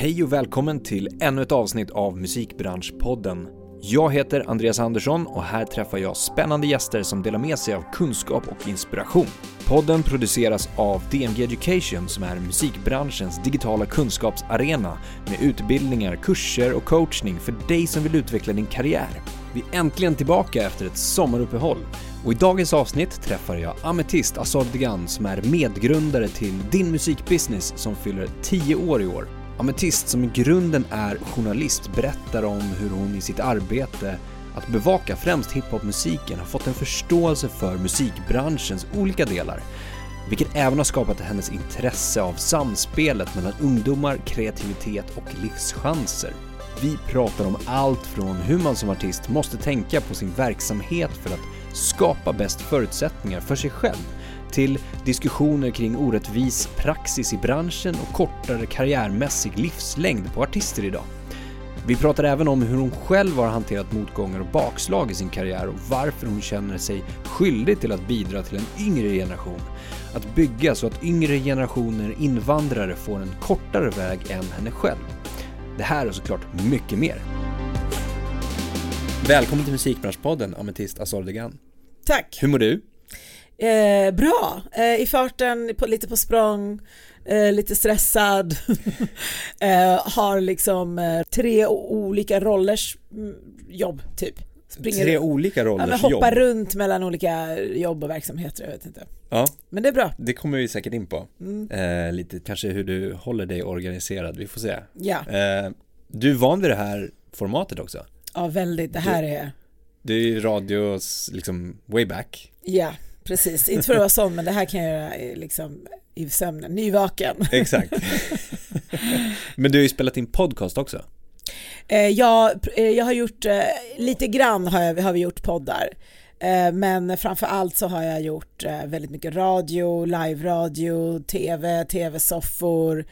Hej och välkommen till ännu ett avsnitt av Musikbranschpodden. Jag heter Andreas Andersson och här träffar jag spännande gäster som delar med sig av kunskap och inspiration. Podden produceras av DMG Education som är musikbranschens digitala kunskapsarena med utbildningar, kurser och coachning för dig som vill utveckla din karriär. Vi är äntligen tillbaka efter ett sommaruppehåll och i dagens avsnitt träffar jag Ametist Assordigan som är medgrundare till Din Musikbusiness som fyller 10 år i år. Ametist som i grunden är journalist berättar om hur hon i sitt arbete att bevaka främst hiphopmusiken har fått en förståelse för musikbranschens olika delar, vilket även har skapat hennes intresse av samspelet mellan ungdomar, kreativitet och livschanser. Vi pratar om allt från hur man som artist måste tänka på sin verksamhet för att skapa bäst förutsättningar för sig själv till diskussioner kring orättvis praxis i branschen och kortare karriärmässig livslängd på artister idag. Vi pratar även om hur hon själv har hanterat motgångar och bakslag i sin karriär och varför hon känner sig skyldig till att bidra till en yngre generation. Att bygga så att yngre generationer invandrare får en kortare väg än henne själv. Det här är såklart mycket mer. Välkommen till Musikbranschpodden, Ametist Azordegan. Tack. Hur mår du? Eh, bra, eh, i farten, på, lite på språng, eh, lite stressad. Eh, har liksom eh, tre olika rollers mm, jobb typ. Springer, tre olika rollers ja, hoppar jobb? runt mellan olika jobb och verksamheter, jag vet inte. Ja, men det är bra. Det kommer vi säkert in på. Mm. Eh, lite kanske hur du håller dig organiserad, vi får se. Ja. du är van vid det här formatet också? Ja, väldigt. Det här du, är... Det är ju radios, liksom, way back. Ja. Precis, inte för att vara sån men det här kan jag göra liksom i sömnen, nyvaken. Exakt. men du har ju spelat in podcast också. Eh, jag, eh, jag har gjort, eh, lite grann har, jag, har vi gjort poddar. Men framför allt så har jag gjort väldigt mycket radio, live-radio, tv, tv-soffor,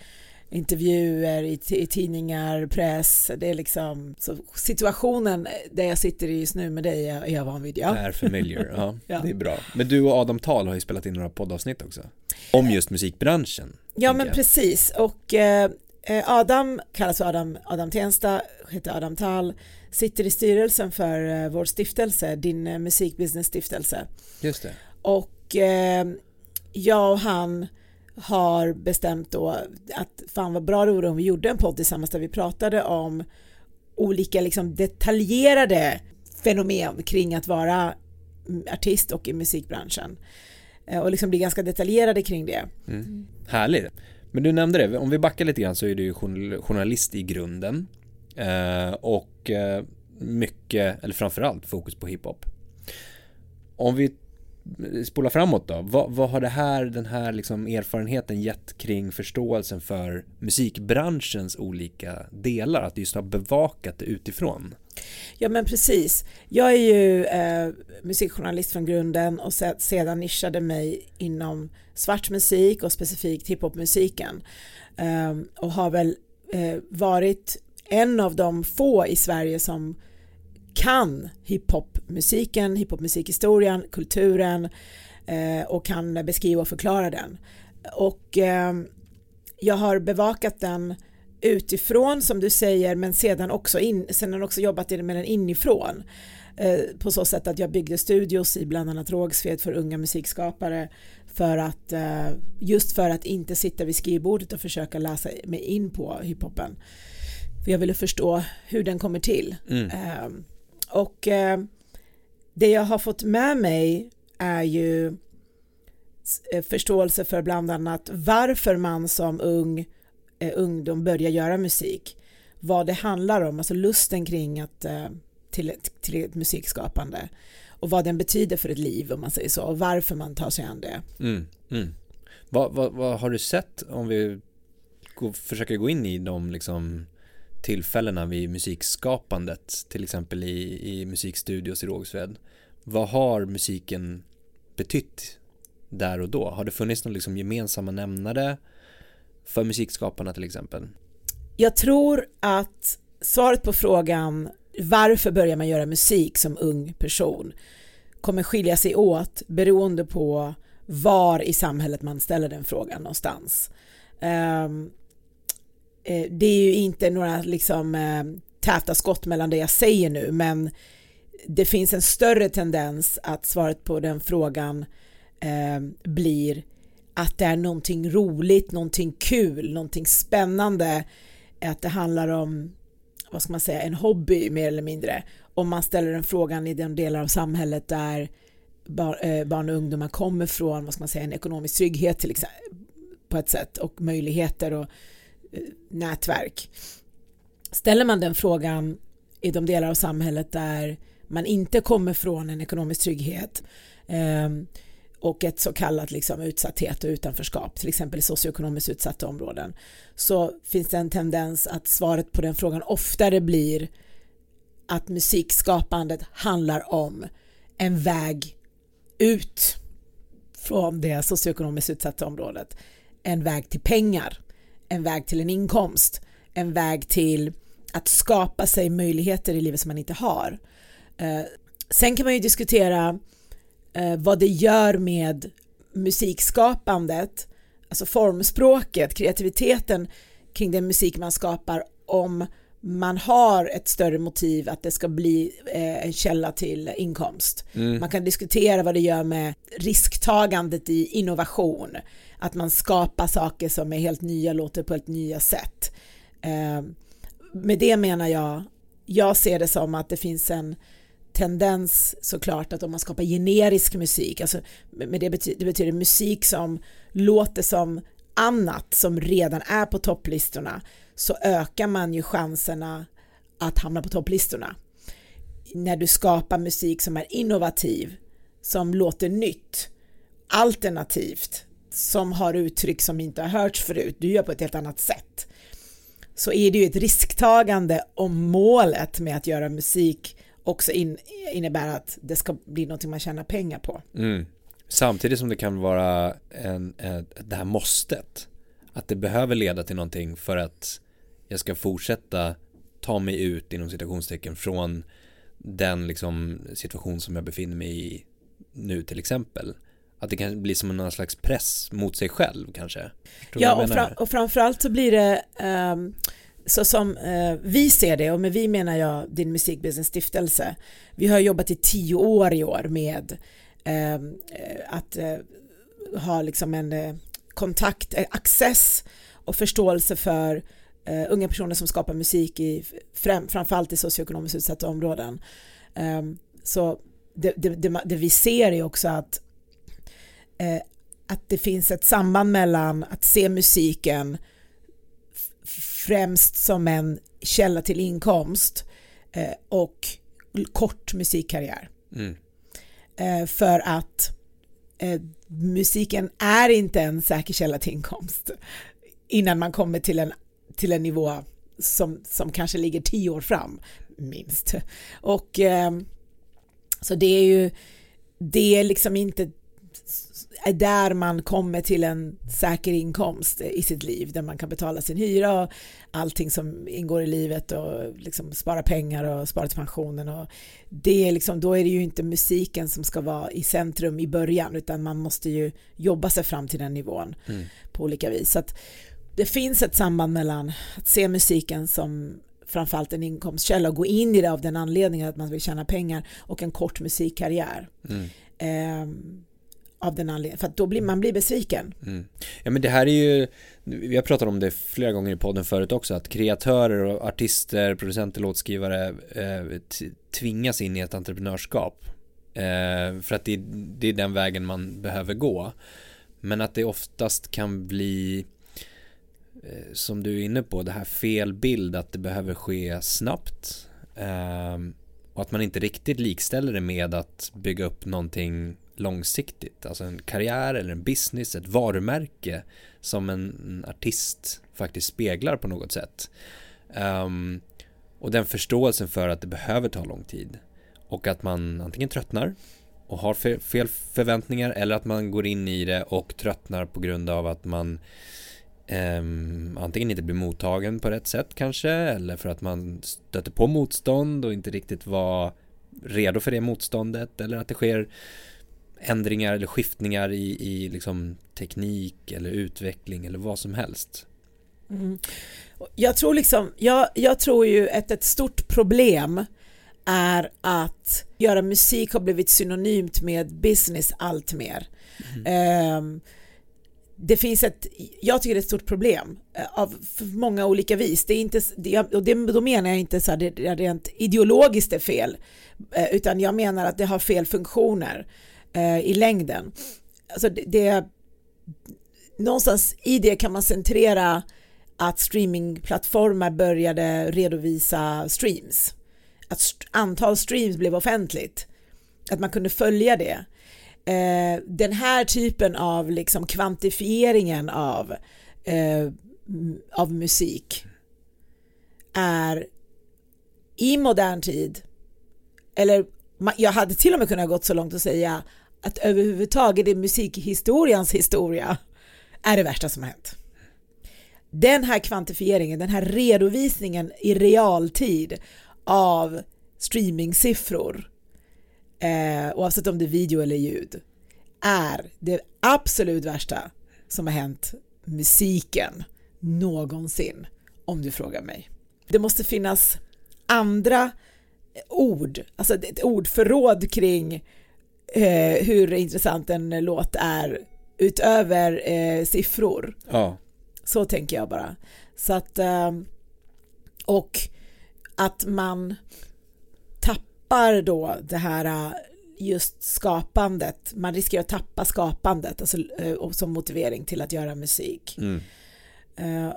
intervjuer i, i, tidningar, press. Det är liksom så situationen där jag sitter just nu med dig är jag van vid. Ja. Är familiar, ja, ja, det är bra. Men du och Adam Tal har ju spelat in några poddavsnitt också. Om just musikbranschen. Ja men jag. precis och eh, Adam kallas för Adam, Adam Tensta, heter Adam Tal, sitter i styrelsen för eh, vår stiftelse, din eh, musikbusiness stiftelse. Just det. Och eh, jag och han har bestämt då att fan vad bra det vore om vi gjorde en podd tillsammans där vi pratade om olika liksom detaljerade fenomen kring att vara artist och i musikbranschen eh, och liksom bli ganska detaljerade kring det. Mm. Härligt. Men du nämnde det, om vi backar lite grann så är du ju journalist i grunden eh, och eh, mycket, eller framförallt fokus på hiphop. Om vi spola framåt då. Vad, vad, har det här, den här liksom erfarenheten gett kring förståelsen för musikbranschens olika delar? Att just ha bevakat det utifrån? Ja men precis. Jag är ju eh, musikjournalist från grunden och sedan nischade mig inom svart musik och specifikt hiphopmusiken. Eh, och har väl eh, varit en av de få i Sverige som kan hiphopmusiken, hiphopmusikhistorien, kulturen eh, och kan beskriva och förklara den. Och eh, jag har bevakat den utifrån som du säger men sedan också, in, sedan också jobbat med den inifrån eh, på så sätt att jag byggde studios i bland annat Rågsved för unga musikskapare för att eh, just för att inte sitta vid skrivbordet och försöka läsa mig in på hiphopen för jag ville förstå hur den kommer till mm och eh, det jag har fått med mig är ju eh, förståelse för bland annat varför man som ung eh, ungdom börjar göra musik. Vad det handlar om, alltså lusten kring att eh, till, till ett musikskapande och vad den betyder för ett liv om man säger så och varför man tar sig an det. Mm, mm. Vad, vad, vad, har du sett om vi går, försöker gå in i de liksom tillfällena vid musikskapandet, till exempel i, i musikstudios i Rågsved. Vad har musiken betytt där och då? Har det funnits någon liksom gemensamma nämnare för musikskaparna till exempel? Jag tror att svaret på frågan varför börjar man göra musik som ung person kommer skilja sig åt beroende på var i samhället man ställer den frågan någonstans. Um, eh, det är ju inte några liksom eh, täta skott mellan det jag säger nu men det finns en större tendens att svaret på den frågan eh, blir att det är någonting roligt, någonting kul, någonting spännande, att det handlar om, vad ska man säga, en hobby mer eller mindre. Om man ställer den frågan i de delar av samhället där eh, barn och ungdomar kommer från, vad ska man säga, en ekonomisk trygghet till exempel, på ett sätt och möjligheter och nätverk. Ställer man den frågan i de delar av samhället där man inte kommer från en ekonomisk trygghet eh, och ett så kallat liksom, utsatthet och utanförskap, till exempel i socioekonomiskt utsatta områden, så finns det en tendens att svaret på den frågan oftare blir att musikskapandet handlar om en väg ut från det socioekonomiskt utsatta området. En väg till pengar, en väg till en inkomst, en väg till att skapa sig möjligheter i livet som man inte har. Eh, sen kan man ju diskutera eh, vad det gör med musikskapandet, alltså formspråket, kreativiteten kring den musik man skapar om man har ett större motiv att det ska bli eh, en källa till inkomst. Mm. Man kan diskutera vad det gör med risktagandet i innovation, att man skapar saker som är helt nya, låter på helt nya sätt. Eh, med det menar jag, jag ser det som att det finns en tendens såklart att om man skapar generisk musik, alltså med det, betyder, det betyder musik som låter som annat som redan är på topplistorna så ökar man ju chanserna att hamna på topplistorna. När du skapar musik som är innovativ, som låter nytt, alternativt, som har uttryck som inte har hörts förut, du gör på ett helt annat sätt, så är det ju ett risktagande om målet med att göra musik också in, innebär att det ska bli någonting man tjänar pengar på. Mm. Samtidigt som det kan vara en, en, det här måstet. Att det behöver leda till någonting för att jag ska fortsätta ta mig ut inom citationstecken från den liksom situation som jag befinner mig i nu till exempel. Att det kan bli som någon slags press mot sig själv kanske. Ja och, fram, och framförallt så blir det um, så som uh, vi ser det och med vi menar jag din musikbusiness stiftelse. Vi har jobbat i tio år i år med uh, att uh, ha liksom en kontakt, access och förståelse för uh, unga personer som skapar musik i fram, framförallt i socioekonomiskt utsatta områden. Um, så det, det, det, det, vi ser är också att, uh, att det finns ett samband mellan att se musiken främst som en källa till inkomst uh, och kort musikkarriär. Mm. för att musiken är inte en säker källa till inkomst innan man kommer till en till en nivå som, som kanske ligger tio år fram, minst. Och eh, så det är ju, det är liksom inte där man kommer till en säker inkomst i sitt liv där man kan betala sin hyra och allting som ingår i livet och liksom spara pengar och spara till pensionen och det är liksom, då är det ju inte musiken som ska vara i centrum i början utan man måste ju jobba sig fram till den nivån mm. på olika vis. Så att, det finns ett samband mellan att se musiken som framförallt en inkomstkälla och gå in i det av den anledningen att man vill tjäna pengar och en kort musikkarriär. Mm. Eh, av den anledningen, för att då blir man blir besviken. Mm. Ja men det här är ju, vi har pratat om det flera gånger i podden förut också, att kreatörer och artister, producenter, låtskrivare eh, tvingas in i ett entreprenörskap. Eh, för att det, det är den vägen man behöver gå. Men att det oftast kan bli Eh, som du är inne på, det här fel bild att det behöver ske snabbt. Eh, och att man inte riktigt likställer det med att bygga upp någonting långsiktigt. Alltså en karriär eller en business, ett varumärke som en artist faktiskt speglar på något sätt. Um, och den förståelsen för att det behöver ta lång tid. Och att man antingen tröttnar och har fel förväntningar eller att man går in i det och tröttnar på grund av att man Um, antingen inte blir mottagen på rätt sätt kanske eller för att man stöter på motstånd och inte riktigt var redo för det motståndet eller att det sker ändringar eller skiftningar i, i liksom teknik eller utveckling eller vad som helst. Mm. Jag tror liksom, jag, jag tror ju att ett stort problem är att göra musik har blivit synonymt med business allt mer. Mm. Um, det finns ett, jag tycker det är ett stort problem eh, av många olika vis. Det är inte, och det, då menar jag inte så här, det rent ideologiskt är fel, eh, utan jag menar att det har fel funktioner eh, i längden. Alltså det, det, någonstans i det kan man centrera att streamingplattformar började redovisa streams. Att antal streams blev offentligt. Att man kunde följa det eh, den här typen av liksom kvantifieringen av, eh, av musik är i modern tid, eller jag hade till och med kunnat gått så långt och säga att överhuvudtaget i musikhistoriens historia är det värsta som har hänt. Den här kvantifieringen, den här redovisningen i realtid av streamingsiffror eh, oavsett om det är video eller ljud, är det absolut värsta som har hänt musiken någonsin, om du frågar mig. Det måste finnas andra ord, alltså ett ordförråd kring eh, hur intressant en låt är utöver eh, siffror. Ja. Så tänker jag bara. Så att, eh, och att man tappar då det här äh, just skapandet, man riskerar att tappa skapandet alltså, äh, som motivering till att göra musik. Mm. Uh,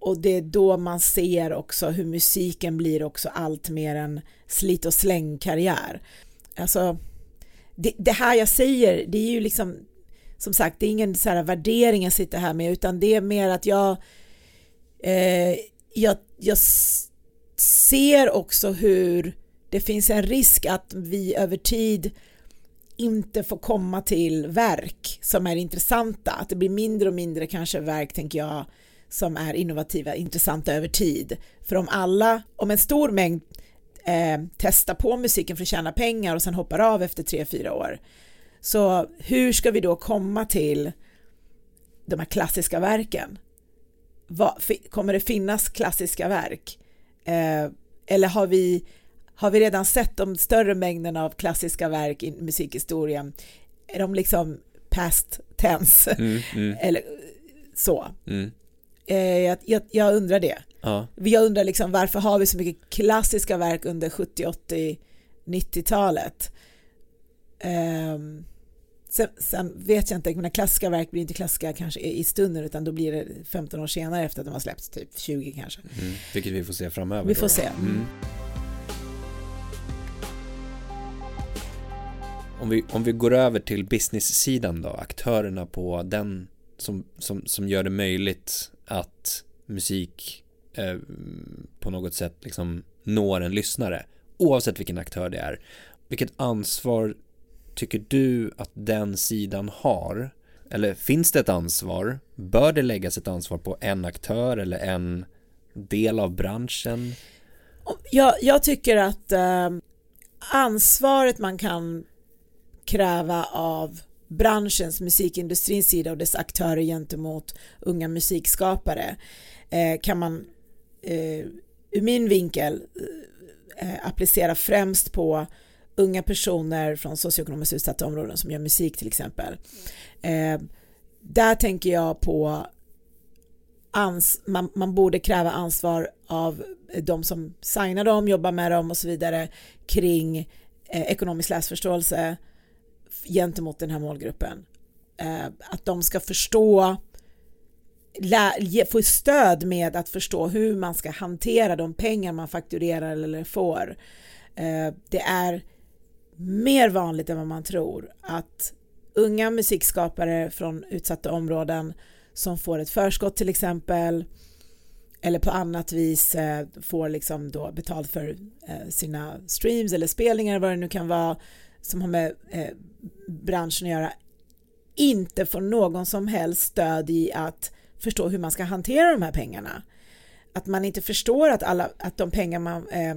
och det är då man ser också hur musiken blir också allt mer en slit och släng-karriär. Alltså, det, det, här jag säger, det är ju liksom, som sagt, det är ingen så här värdering jag sitter här med, utan det är mer att jag, eh, jag, jag ser också hur det finns en risk att vi över tid inte får komma till verk som är intressanta, att det blir mindre och mindre kanske verk, tänker jag, som är innovativa, intressanta över tid. För om alla, om en stor mängd eh, testar på musiken för att tjäna pengar och sen hoppar av efter tre, fyra år, så hur ska vi då komma till de här klassiska verken? Vad, kommer det finnas klassiska verk? Eh, eller har vi har vi redan sett de större mängderna av klassiska verk i musikhistorien? Är de liksom past tense? Mm, mm. Eller så. Mm. Eh, jag, jag, jag, undrar det. Ja. Jag undrar liksom varför har vi så mycket klassiska verk under 70, 80, 90-talet? Um, sen, sen, vet jag inte, men klassiska verk blir inte klassiska kanske i stunden utan då blir det 15 år senare efter att de har släppts, typ 20 kanske. Mm, vilket vi får se framöver. Vi får då. se. Mm. Om vi, om vi går över till business-sidan då, aktörerna på den som, som, som gör det möjligt att musik eh, på något sätt liksom når en lyssnare, oavsett vilken aktör det är. Vilket ansvar tycker du att den sidan har? Eller finns det ett ansvar? Bör det läggas ett ansvar på en aktör eller en del av branschen? Jag, jag tycker att eh, ansvaret man kan kräva av branschens, musikindustrins sida och dess aktörer gentemot unga musikskapare eh, kan man eh, ur min vinkel eh, eh, applicera främst på unga personer från socioekonomiskt utsatta områden som gör musik till exempel. Eh, där tänker jag på ans man, man borde kräva ansvar av de som signar dem, jobbar med dem och så vidare kring eh, ekonomisk läsförståelse, gentemot den här målgruppen. Eh, att de ska förstå, få stöd med att förstå hur man ska hantera de pengar man fakturerar eller får. Eh, det är mer vanligt än vad man tror att unga musikskapare från utsatta områden som får ett förskott till exempel eller på annat vis eh, får liksom då betalt för eh, sina streams eller spelningar vad det nu kan vara som har med branschen att göra inte får någon som helst stöd i att förstå hur man ska hantera de här pengarna. Att man inte förstår att, alla, att de pengar man eh,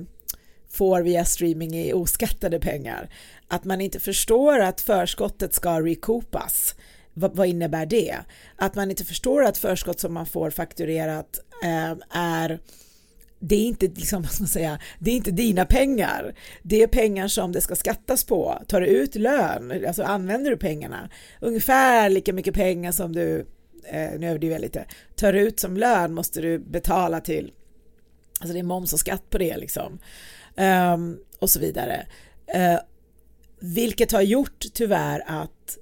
får via streaming är oskattade pengar. Att man inte förstår att förskottet ska recoupas vad, vad, innebär det? Att man inte förstår att förskott som man får fakturerat eh, är det är inte liksom, vad ska man säga, det är inte dina pengar. Det är pengar som det ska skattas på. Tar du ut lön, alltså använder du pengarna, ungefär lika mycket pengar som du, eh, nu överdriver jag lite, tar ut som lön måste du betala till, alltså det är moms och skatt på det liksom, um, och så vidare. Uh, vilket har gjort tyvärr att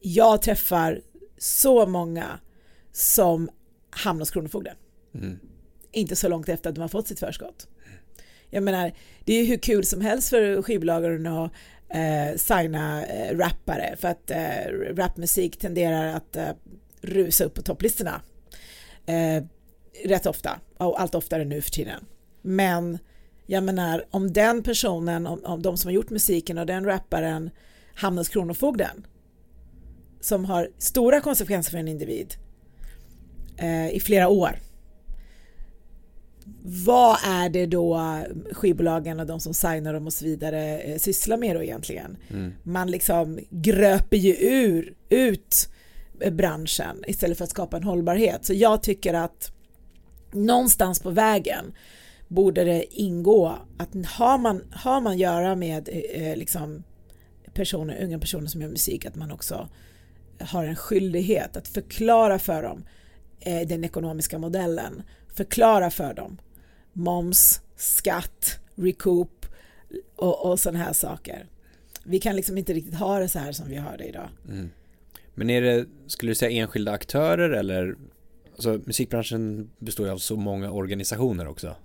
jag träffar så många som hamnar hos Kronofogden. Mm inte så långt efter att de har fått sitt förskott. Jag menar, det är ju hur kul som helst för skivbolagen att eh, signa eh, rappare för att eh, rapmusik tenderar att eh, rusa upp på topplistorna eh, rätt ofta och allt oftare nu för tiden. Men jag menar, om den personen, om, om de som har gjort musiken och den rapparen hamnar hos Kronofogden som har stora konsekvenser för en individ eh, i flera år vad är det då skivbolagen och de som signar dem och så vidare eh, sysslar med då egentligen? Mm. Man liksom gröper ju ur, ut branschen istället för att skapa en hållbarhet. Så jag tycker att någonstans på vägen borde det ingå att har man, har man göra med eh, liksom personer, unga personer som gör musik, att man också har en skyldighet att förklara för dem eh, den ekonomiska modellen förklara för dem moms, skatt, recoup och, och sådana här saker. Vi kan liksom inte riktigt ha det så här som vi har det idag. Mm. Men är det, skulle du säga enskilda aktörer eller, alltså musikbranschen består ju av så många organisationer också.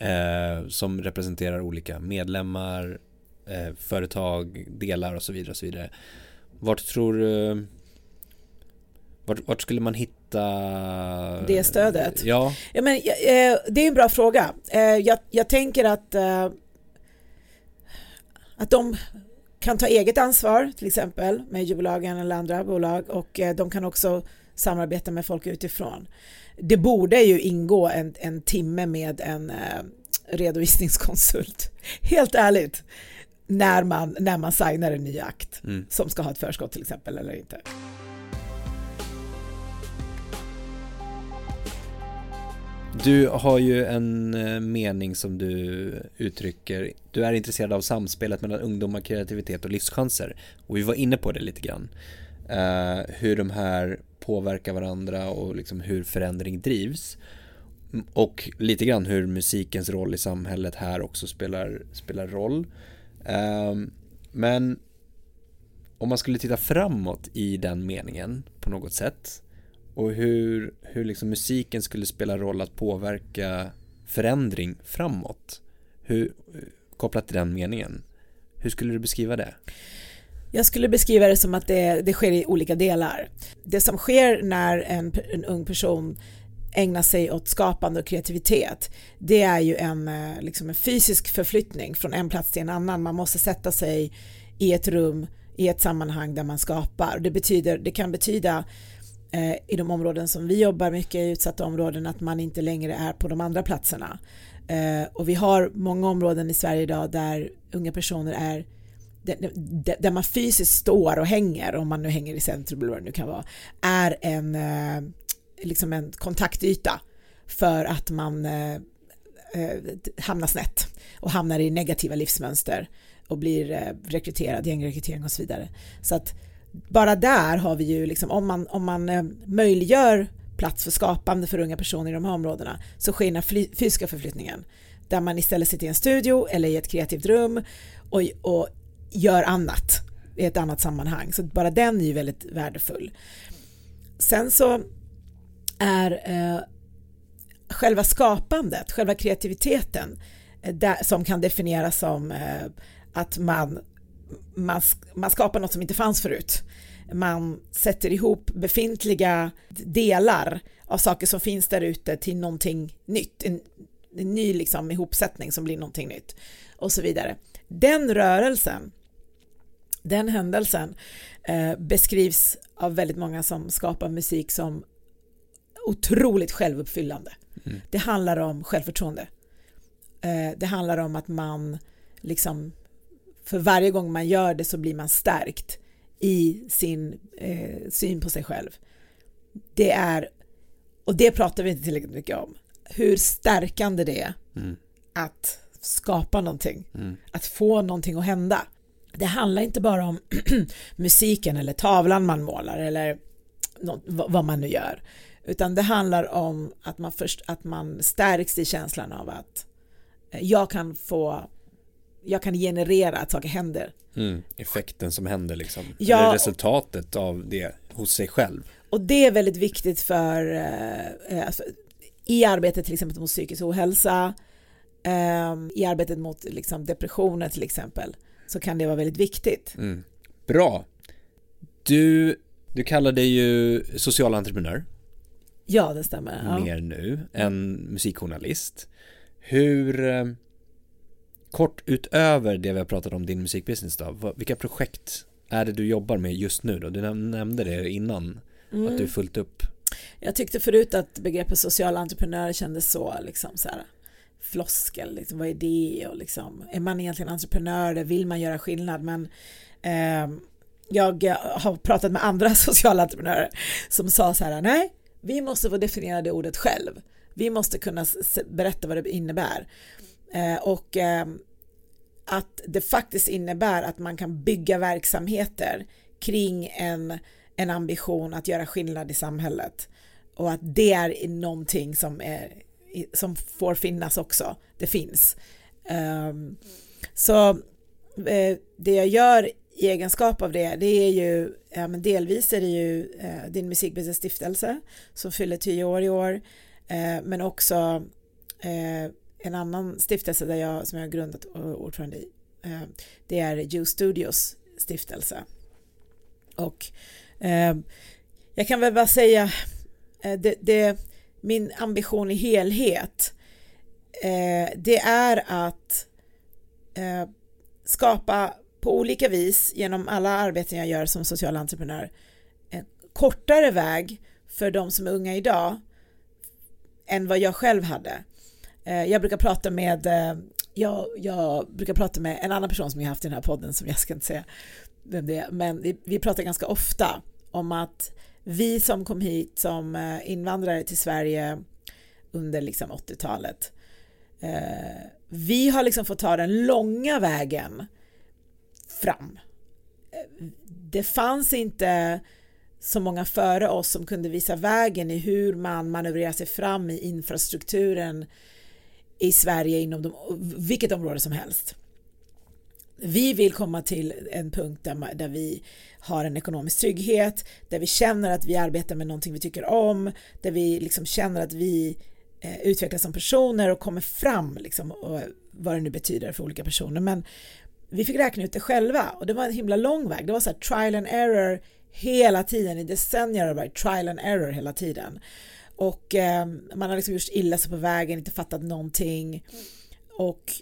Eh, som representerar olika medlemmar, eh, företag, delar och så vidare och så vidare. Vart tror du, vart, vart skulle man hitta. Det stödet? Ja. ja men, eh, det är en bra fråga. Eh, jag, jag tänker att, eh, att de kan ta eget ansvar till exempel med ljudbolagen eller andra bolag och de kan också samarbeta med folk utifrån. Det borde ju ingå en, en timme med en redovisningskonsult. Helt ärligt. När man, när man signar en ny akt mm. som ska ha ett förskott till exempel eller inte. Du har ju en eh, mening som du uttrycker. Du är intresserad av samspelet mellan ungdomar, kreativitet och livschanser. Och vi var inne på det lite grann. Uh, hur de här påverkar varandra och liksom hur förändring drivs. Och lite grann hur musikens roll i samhället här också spelar, spelar roll. Uh, men om man skulle titta framåt i den meningen på något sätt och hur, hur liksom musiken skulle spela roll att påverka förändring framåt. Hur, kopplat till den meningen. Hur skulle du beskriva det? Jag skulle beskriva det som att det, det sker i olika delar. Det som sker när en, en ung person ägnar sig åt skapande och kreativitet det är ju en, eh, liksom en fysisk förflyttning från en plats till en annan. Man måste sätta sig i ett rum i ett sammanhang där man skapar. Det, betyder, det kan betyda Eh, i de områden som vi jobbar mycket i utsatta områden att man inte längre är på de andra platserna. Eh, och vi har många områden i Sverige idag där unga personer är där man fysiskt står och hänger, om man nu hänger i centrum eller vad det nu kan vara, är en, eh, liksom en kontaktyta för att man eh, eh, hamnar snett och hamnar i negativa livsmönster och blir eh, rekryterad, gängrekrytering och så vidare. Så att bara där har vi ju liksom, om man, om man eh, möjliggör plats för skapande för unga personer i de här områdena så sker den fysiska förflyttningen där man istället sitter i en studio eller i ett kreativt rum och, och gör annat i ett annat sammanhang. Så bara den är ju väldigt värdefull. Sen så är eh, själva skapandet, själva kreativiteten eh, där, som kan definieras som eh, att man man, man skapar något som inte fanns förut. Man sätter ihop befintliga delar av saker som finns där ute till någonting nytt, en, en ny liksom ihopsättning som blir någonting nytt och så vidare. Den rörelsen, den händelsen eh, beskrivs av väldigt många som skapar musik som otroligt självuppfyllande. Mm. Det handlar om självförtroende. Eh, det handlar om att man liksom för varje gång man gör det så blir man stärkt i sin eh, syn på sig själv. Det är, och det pratar vi inte tillräckligt mycket om, hur stärkande det är mm. att skapa någonting, mm. att få någonting att hända. Det handlar inte bara om musiken eller tavlan man målar eller något, vad man nu gör, utan det handlar om att man, först, att man stärks i känslan av att eh, jag kan få jag kan generera att saker händer. Mm, effekten som händer liksom. Ja, Eller resultatet av det hos sig själv. Och det är väldigt viktigt för eh, alltså, i arbetet till exempel mot psykisk ohälsa, eh, i arbetet mot liksom, depressioner till exempel, så kan det vara väldigt viktigt. Mm. Bra. Du, du kallar dig ju social entreprenör. Ja, det stämmer. Ja. Mer nu än musikjournalist. Hur eh, kort utöver det vi har pratat om din musikbusiness då, vilka projekt är det du jobbar med just nu då? Du nämnde det innan, mm. att du är fullt upp. Jag tyckte förut att begreppet social entreprenör kändes så liksom så här floskel, liksom, vad är det och liksom, är man egentligen entreprenör, vill man göra skillnad, men eh, jag har pratat med andra sociala entreprenörer som sa så här, nej, vi måste få definiera det ordet själv. Vi måste kunna berätta vad det innebär. Eh, och ehm, att det faktiskt innebär att man kan bygga verksamheter kring en, en ambition att göra skillnad i samhället och att det är någonting som, är, som får finnas också. Det finns. Ehm, så eh, det jag gör i egenskap av det, det är ju, ja, men delvis är det ju eh, din musikbusiness stiftelse som fyller tio år i år, eh, men också eh, en annan stiftelse där jag, som jag har grundat och ordförande i, eh, det är U Studios stiftelse. Och eh, jag kan väl bara säga, eh, det, det, min ambition i helhet, eh, det är att skapa på olika vis genom alla arbeten jag gör som social entreprenör en kortare väg för de som är unga idag än vad jag själv hade. Eh, jag brukar prata med eh, jag, jag, brukar prata med en annan person som jag haft i den här podden som jag ska inte säga vem det är, men vi, vi pratar ganska ofta om att vi som kom hit som eh, invandrare till Sverige under liksom 80-talet eh, vi har liksom fått ta den långa vägen fram. Eh, det fanns inte så många före oss som kunde visa vägen i hur man manövrerar sig fram i infrastrukturen i Sverige inom de, vilket område som helst. Vi vill komma till en punkt där, där vi har en ekonomisk trygghet, där vi känner att vi arbetar med någonting vi tycker om, där vi liksom känner att vi eh, utvecklas som personer och kommer fram, liksom, och vad det nu betyder för olika personer. Men vi fick räkna ut det själva och det var en himla lång väg. Det var så här trial and error hela tiden, i decennier har det varit trial and error hela tiden. Och eh, man har liksom gjort illa sig på vägen, inte fattat någonting. Och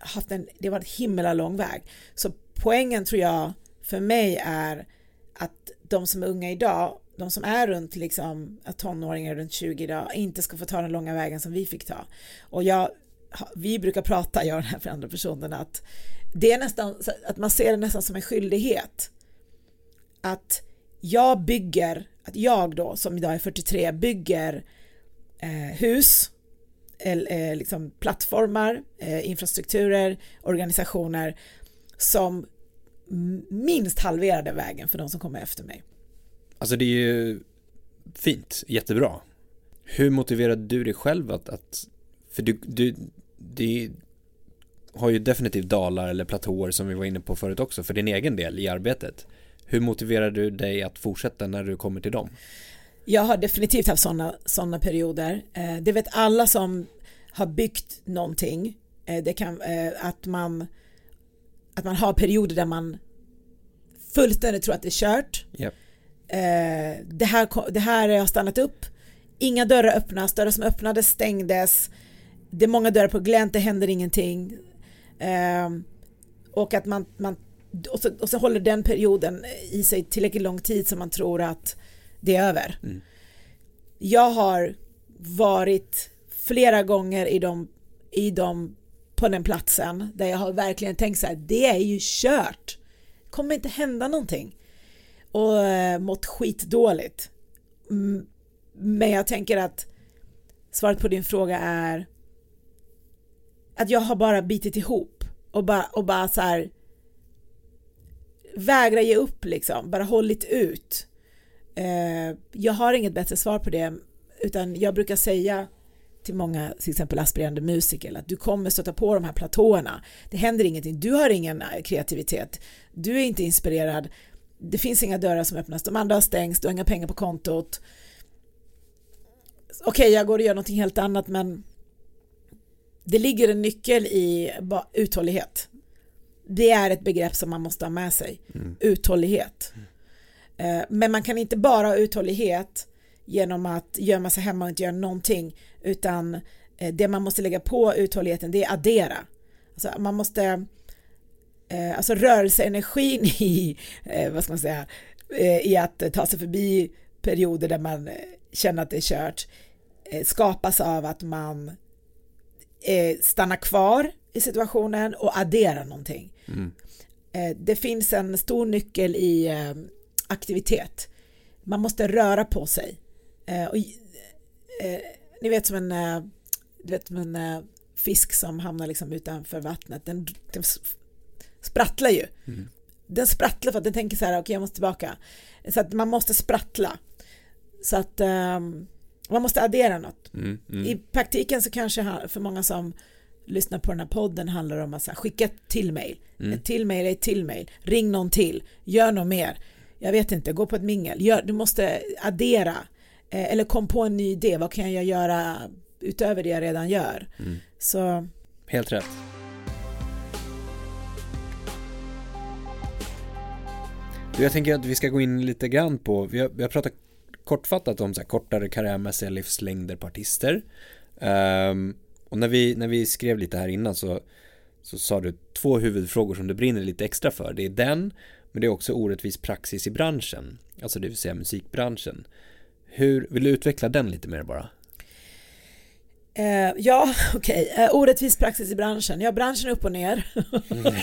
haft en, det var en himla lång väg. Så poängen tror jag för mig är att de som är unga idag, de som är runt liksom tonåringar runt 20 idag, inte ska få ta den långa vägen som vi fick ta. Och jag, vi brukar prata, jag och den här för andra personen, att det är nästan, att man ser det nästan som en skyldighet. Att jag bygger att jag då som idag är 43 bygger eh, hus, eh, liksom plattformar, eh, infrastrukturer, organisationer som minst halverade vägen för de som kommer efter mig. Alltså det är ju fint, jättebra. Hur motiverade du dig själv att, att för du, du, det har ju definitivt dalar eller platåer som vi var inne på förut också för din egen del i arbetet. Hur motiverar du dig att fortsätta när du kommer till dem? Jag har definitivt haft sådana såna perioder. Eh, det vet alla som har byggt någonting. Eh, det kan, eh, att, man, att man har perioder där man fullständigt tror att det är kört. Yep. Det, här, det här har stannat upp. Inga dörrar öppnas, dörrar som öppnades stängdes. Det är många dörrar på glänt, det händer ingenting. Och att man, man och så, och så håller den perioden i sig tillräckligt lång tid som man tror att det är över. Mm. Jag har varit flera gånger i de, i de, på den platsen där jag har verkligen tänkt så här, det är ju kört. kommer inte hända någonting. och eh, mått skitdåligt. Mm, men jag tänker att svaret på din fråga är att jag har bara bitit ihop och bara, och bara så här vägra ge upp liksom, bara hållit ut. Eh, jag har inget bättre svar på det utan jag brukar säga till många till exempel aspirerande musiker att du kommer stöta på de här platåerna. Det händer ingenting, du har ingen eh, kreativitet, du är inte inspirerad, det finns inga dörrar som öppnas, de andra har stängts, du har inga pengar på kontot. Okej, okay, jag går och gör någonting helt annat men det ligger en nyckel i uthållighet. Det är ett begrepp som man måste ha med sig. Mm. Uthållighet. Mm. Men man kan inte bara ha uthållighet genom att gömma sig hemma och inte göra någonting utan eh, det man måste lägga på uthålligheten det är addera. Alltså man måste eh, alltså rörelseenergin i, vad ska man säga, i att ta sig förbi perioder där man känner att det är kört skapas av att man stannar kvar i situationen och adderar någonting. Mm. Det finns en stor nyckel i aktivitet. Man måste röra på sig. Eh, och, eh, ni vet som en, eh, du vet, som en eh, fisk som hamnar liksom utanför vattnet, den, den sprattlar ju. Mm. Den sprattlar för att den tänker så här, okej okay, jag måste tillbaka. Så att man måste sprattla. Så att um, man måste addera något. Mm, mm. I praktiken så kanske för många som lyssnar på den här podden handlar om att så här, skicka ett till mail. Mm. Ett till mail, ett till mail. Ring någon till. Gör något mer. Jag vet inte, gå på ett mingel. Gör, du måste addera. Eh, eller kom på en ny idé, vad kan jag göra utöver det jag redan gör? Mm. Så... Helt rätt. Jag tänker att vi ska gå in lite grann på, vi har, vi har pratat kortfattat om så kortare karriärmässiga livslängder på artister. Um, och när vi, när vi skrev lite här innan så, så sa du två huvudfrågor som du brinner lite extra för. Det är den, men det är också orättvis praxis i branschen, alltså det vill säga musikbranschen. Hur, vill du utveckla den lite mer bara? Eh, ja, okej. Okay. Eh, orättvis praxis i branschen. Ja, branschen är upp och ner. Mm.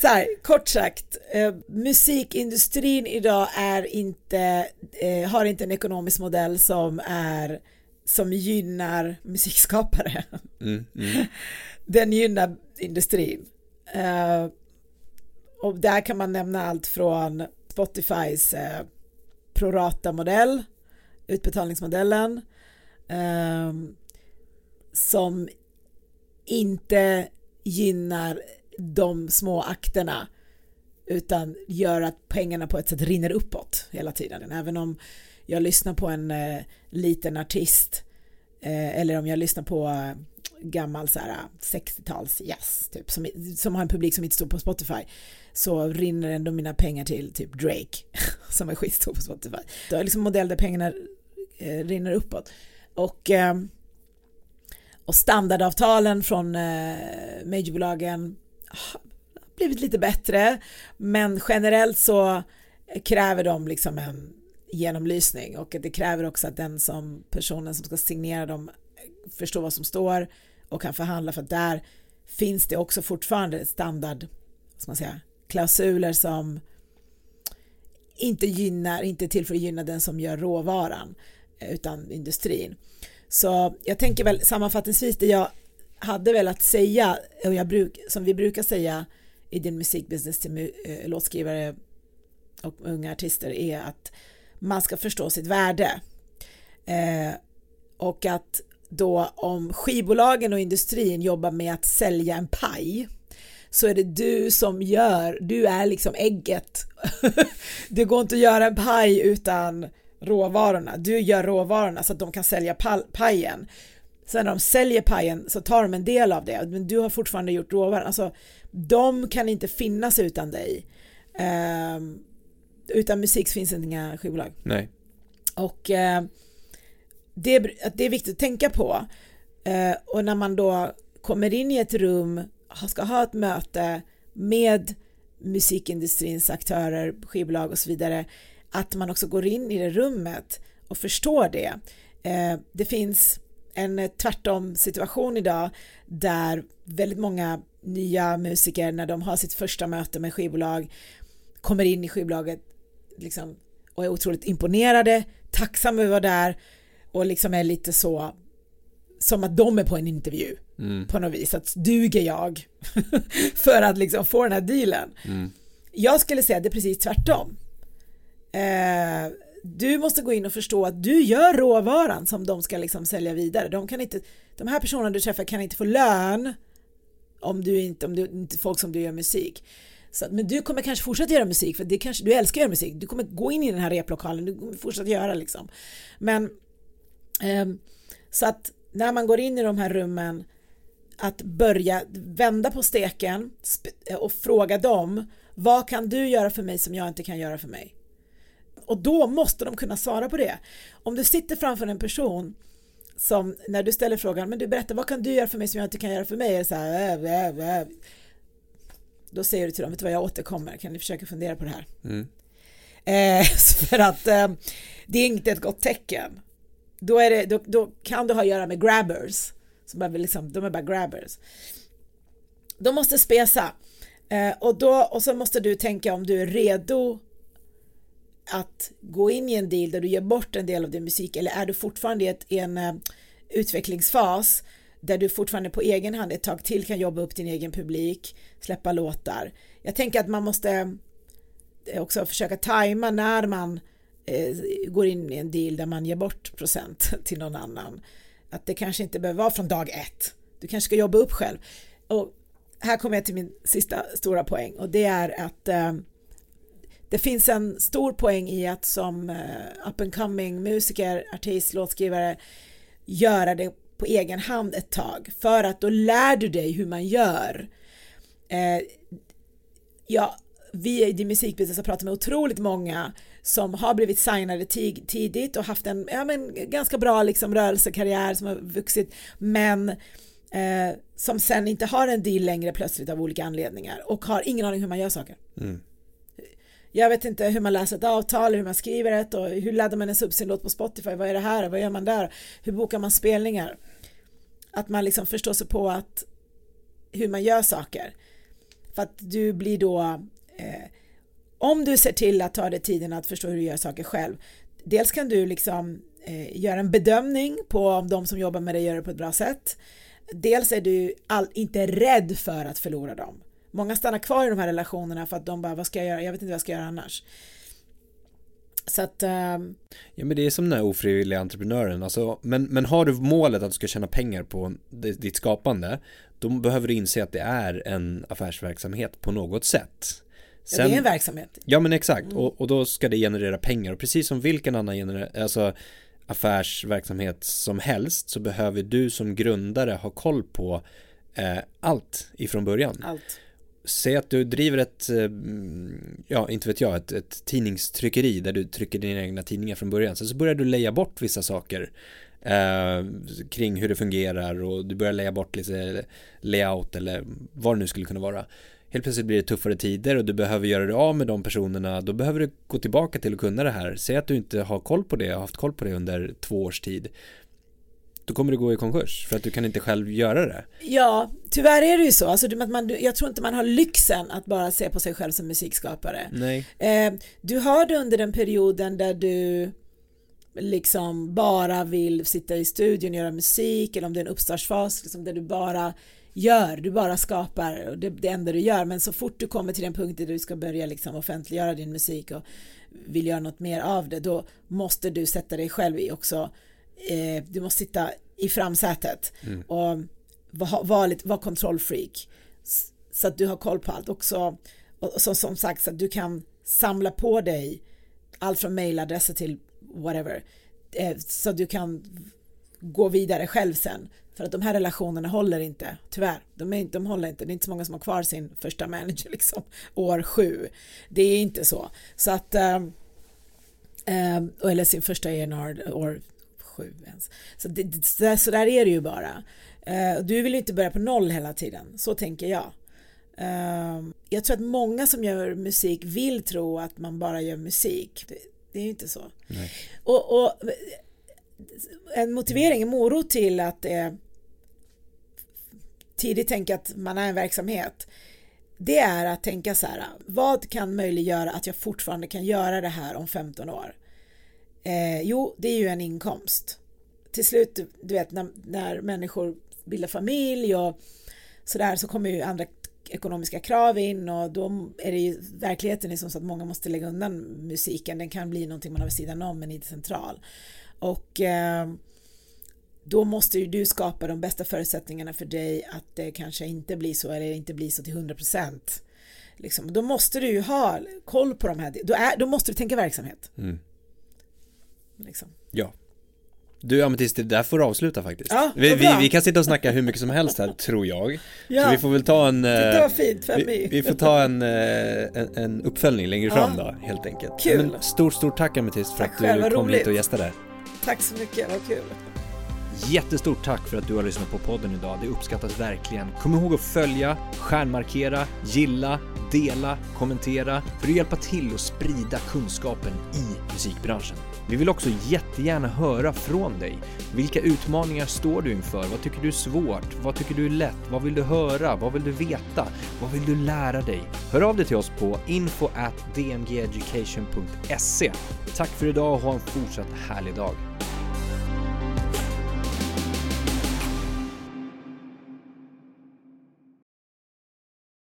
så här, kort sagt, eh, musikindustrin idag är inte, eh, har inte en ekonomisk modell som är som gynnar musikskapare. Mm, mm. Den gynnar industrin. och där kan man nämna allt från Spotifys prorata-modell utbetalningsmodellen eh, som inte gynnar de små akterna utan gör att pengarna på ett sätt rinner uppåt hela tiden. Även om jag lyssnar på en eh, liten artist eh, eller om jag lyssnar på eh, gammal så här 60-tals jazz typ som, som har en publik som inte står på Spotify så rinner ändå mina pengar till typ Drake som är skitstor på Spotify. Då är liksom modell där pengarna eh, rinner uppåt. Och, eh, och standardavtalen från eh, majorbolagen ah, har blivit lite bättre men generellt så kräver de liksom en genomlysning och det kräver också att den som personen som ska signera dem förstår vad som står och kan förhandla för att där finns det också fortfarande standard ska man säga, klausuler som inte gynnar, inte till för att gynna den som gör råvaran eh, utan industrin. Så jag tänker väl sammanfattningsvis det jag hade velat säga och jag bruk, som vi brukar säga i din musikbusiness till äh, låtskrivare och unga artister är att man ska förstå sitt värde eh, och att då om skivbolagen och industrin jobbar med att sälja en paj så är det du som gör, du är liksom ägget. det går inte att göra en paj utan råvarorna. Du gör råvarorna så att de kan sälja pajen. Sen när de säljer pajen så tar de en del av det, men du har fortfarande gjort råvaran. Alltså, de kan inte finnas utan dig. Uh, utan musik finns inte inga skivbolag. Nej. Och uh, det, det är viktigt att tänka på. Uh, och när man då kommer in i ett rum, ska ha ett möte med musikindustrins aktörer, skivbolag och så vidare, att man också går in i det rummet och förstår det. Eh, det finns en tvärtom situation idag där väldigt många nya musiker när de har sitt första möte med skivbolag kommer in i skivbolaget liksom, och är otroligt imponerade, tacksamma över att vara där och liksom är lite så som att de är på en intervju mm. på något vis, att duger jag för att liksom få den här dealen. Mm. Jag skulle säga att det är precis tvärtom. Eh, du måste gå in och förstå att du gör råvaran som de ska liksom sälja vidare. De, kan inte, de här personerna du träffar kan inte få lön om du inte, om du inte folk som du gör musik. Så, men du kommer kanske fortsätta göra musik för det kanske, du älskar att göra musik. Du kommer gå in i den här replokalen, du kommer fortsätta göra liksom. Men eh, så att när man går in i de här rummen att börja vända på steken eh, och fråga dem vad kan du göra för mig som jag inte kan göra för mig? Och då måste de kunna svara på det. Om du sitter framför en person som när du ställer frågan, men du berättar vad kan du göra för mig som jag inte kan göra för mig? Är så här, äh, äh, äh. Då säger du till dem, vet du vad jag återkommer, kan ni försöka fundera på det här? Mm. Eh, för att eh, det är inte ett gott tecken. Då, är det, då, då kan du ha att göra med grabbers, som bara liksom, de är bara grabbers. De måste spesa eh, och, då, och så måste du tänka om du är redo att gå in i en deal där du ger bort en del av din musik eller är du fortfarande i, ett, i en utvecklingsfas där du fortfarande på egen hand ett tag till kan jobba upp din egen publik, släppa låtar. Jag tänker att man måste eh, också försöka tajma när man eh, går in i en deal där man ger bort procent till någon annan. Att det kanske inte behöver vara från dag ett. Du kanske ska jobba upp själv. Och här kommer jag till min sista stora poäng och det är att eh, det finns en stor poäng i att som eh, up and coming musiker, artist, låtskrivare göra det på egen hand ett tag för att då lär du dig hur man gör. Uh, ja, vi i musikbusiness har pratat med otroligt många som har blivit signade tidigt och haft en ja, men, ganska bra liksom, rörelsekarriär som har vuxit men eh, som sen inte har en deal längre plötsligt av olika anledningar och har ingen aning hur man gör saker. Mm jag vet inte hur man läser ett avtal, hur man skriver ett och hur laddar man ens upp sin låt på Spotify, vad är det här, vad gör man där, hur bokar man spelningar? Att man liksom förstår sig på att hur man gör saker. För att du blir då, eh, om du ser till att ta dig tiden att förstå hur du gör saker själv, dels kan du liksom eh, göra en bedömning på om de som jobbar med dig gör det på ett bra sätt. Dels är du all, inte rädd för att förlora dem. Många stannar kvar i de här relationerna för att de bara, vad ska jag göra? Jag vet inte vad jag ska göra annars. Så att... Um... Ja men det är som den här ofrivilliga entreprenören, alltså, men, men har du målet att du ska tjäna pengar på ditt skapande, då behöver du inse att det är en affärsverksamhet på något sätt. Sen, ja, det är en verksamhet. Ja men exakt, mm. och, och då ska det generera pengar och precis som vilken annan gener alltså, affärsverksamhet som helst så behöver du som grundare ha koll på eh, allt ifrån början. Allt säg att du driver ett, eh, ja inte vet jag, ett, ett tidningstryckeri där du trycker dina egna tidningar från början. Sen så börjar du leja bort vissa saker eh, kring hur det fungerar och du börjar leja bort lite layout eller vad det nu skulle kunna vara. Helt plötsligt blir det tuffare tider och du behöver göra dig av med de personerna. Då behöver du gå tillbaka till att kunna det här. Säg att du inte har koll på det, har haft koll på det under två års tid då kommer du gå i konkurs för att du kan inte själv göra det. Ja, tyvärr är det ju så. Alltså, man, jag tror inte man har lyxen att bara se på sig själv som musikskapare. Nej. Eh, du har det under den perioden där du liksom bara vill sitta i studion och göra musik eller om det är en uppstartsfas liksom, där du bara gör, du bara skapar och det, det enda du gör men så fort du kommer till den punkten där du ska börja liksom offentliggöra din musik och vill göra något mer av det då måste du sätta dig själv i också eh, du måste sitta i framsätet mm. och vara var, var kontrollfreak. Så att du har koll på allt. Också och så, som sagt så att du kan samla på dig allt från mailadresser till whatever. Eh, så att du kan gå vidare själv sen. För att de här relationerna håller inte tyvärr. De, är inte, de håller inte. Det är inte så många som har kvar sin första manager liksom år sju. Det är inte så. Så att äh, äh, eller sin första ENR år sju ens. Så, det, så där är det ju bara. Uh, du vill ju inte börja på noll hela tiden, så tänker jag. Uh, jag tror att många som gör musik vill tro att man bara gör musik. Det, det är ju inte så. Och, och, en motivering, en morot till att eh, tidigt tänka att man är en verksamhet det är att tänka så här, vad kan möjliggöra att jag fortfarande kan göra det här om 15 år? Eh, jo, det är ju en inkomst. Till slut, du vet, när, när människor bildar familj och sådär så kommer ju andra ekonomiska krav in och då är det ju verkligheten är som så att många måste lägga undan musiken. Den kan bli någonting man har vid sidan om men inte central. Och eh, då måste ju du skapa de bästa förutsättningarna för dig att det kanske inte blir så eller inte blir så till 100 procent. Liksom. Då måste du ju ha koll på de här, då, är, då måste du tänka verksamhet. Mm. Liksom. Ja. Du Ametist, det där får du avsluta faktiskt. Ja, vi, vi, vi kan sitta och snacka hur mycket som helst här, tror jag. Ja. Så vi får väl ta en... Det eh, var fint för vi, mig. vi får ta en, eh, en, en uppföljning längre Ja. fram då, helt enkelt. Kul. Men stort, stort tack Ametist för Tack att du själv, kom roligt. hit och gästade. Tack så mycket, vad kul. Jättestort tack för att du har lyssnat på podden idag. Det uppskattas verkligen. Kom ihåg att följa, stjärnmarkera, gilla, dela, kommentera för att hjälpa till att sprida kunskapen i musikbranschen. Vi vill också jättegärna höra från dig. Vilka utmaningar står du inför? Vad tycker du är svårt? Vad tycker du är lätt? Vad vill du höra? Vad vill du veta? Vad vill du lära dig? Hör av dig till oss på info at dmgeducation.se. Tack för idag och ha en fortsatt härlig dag.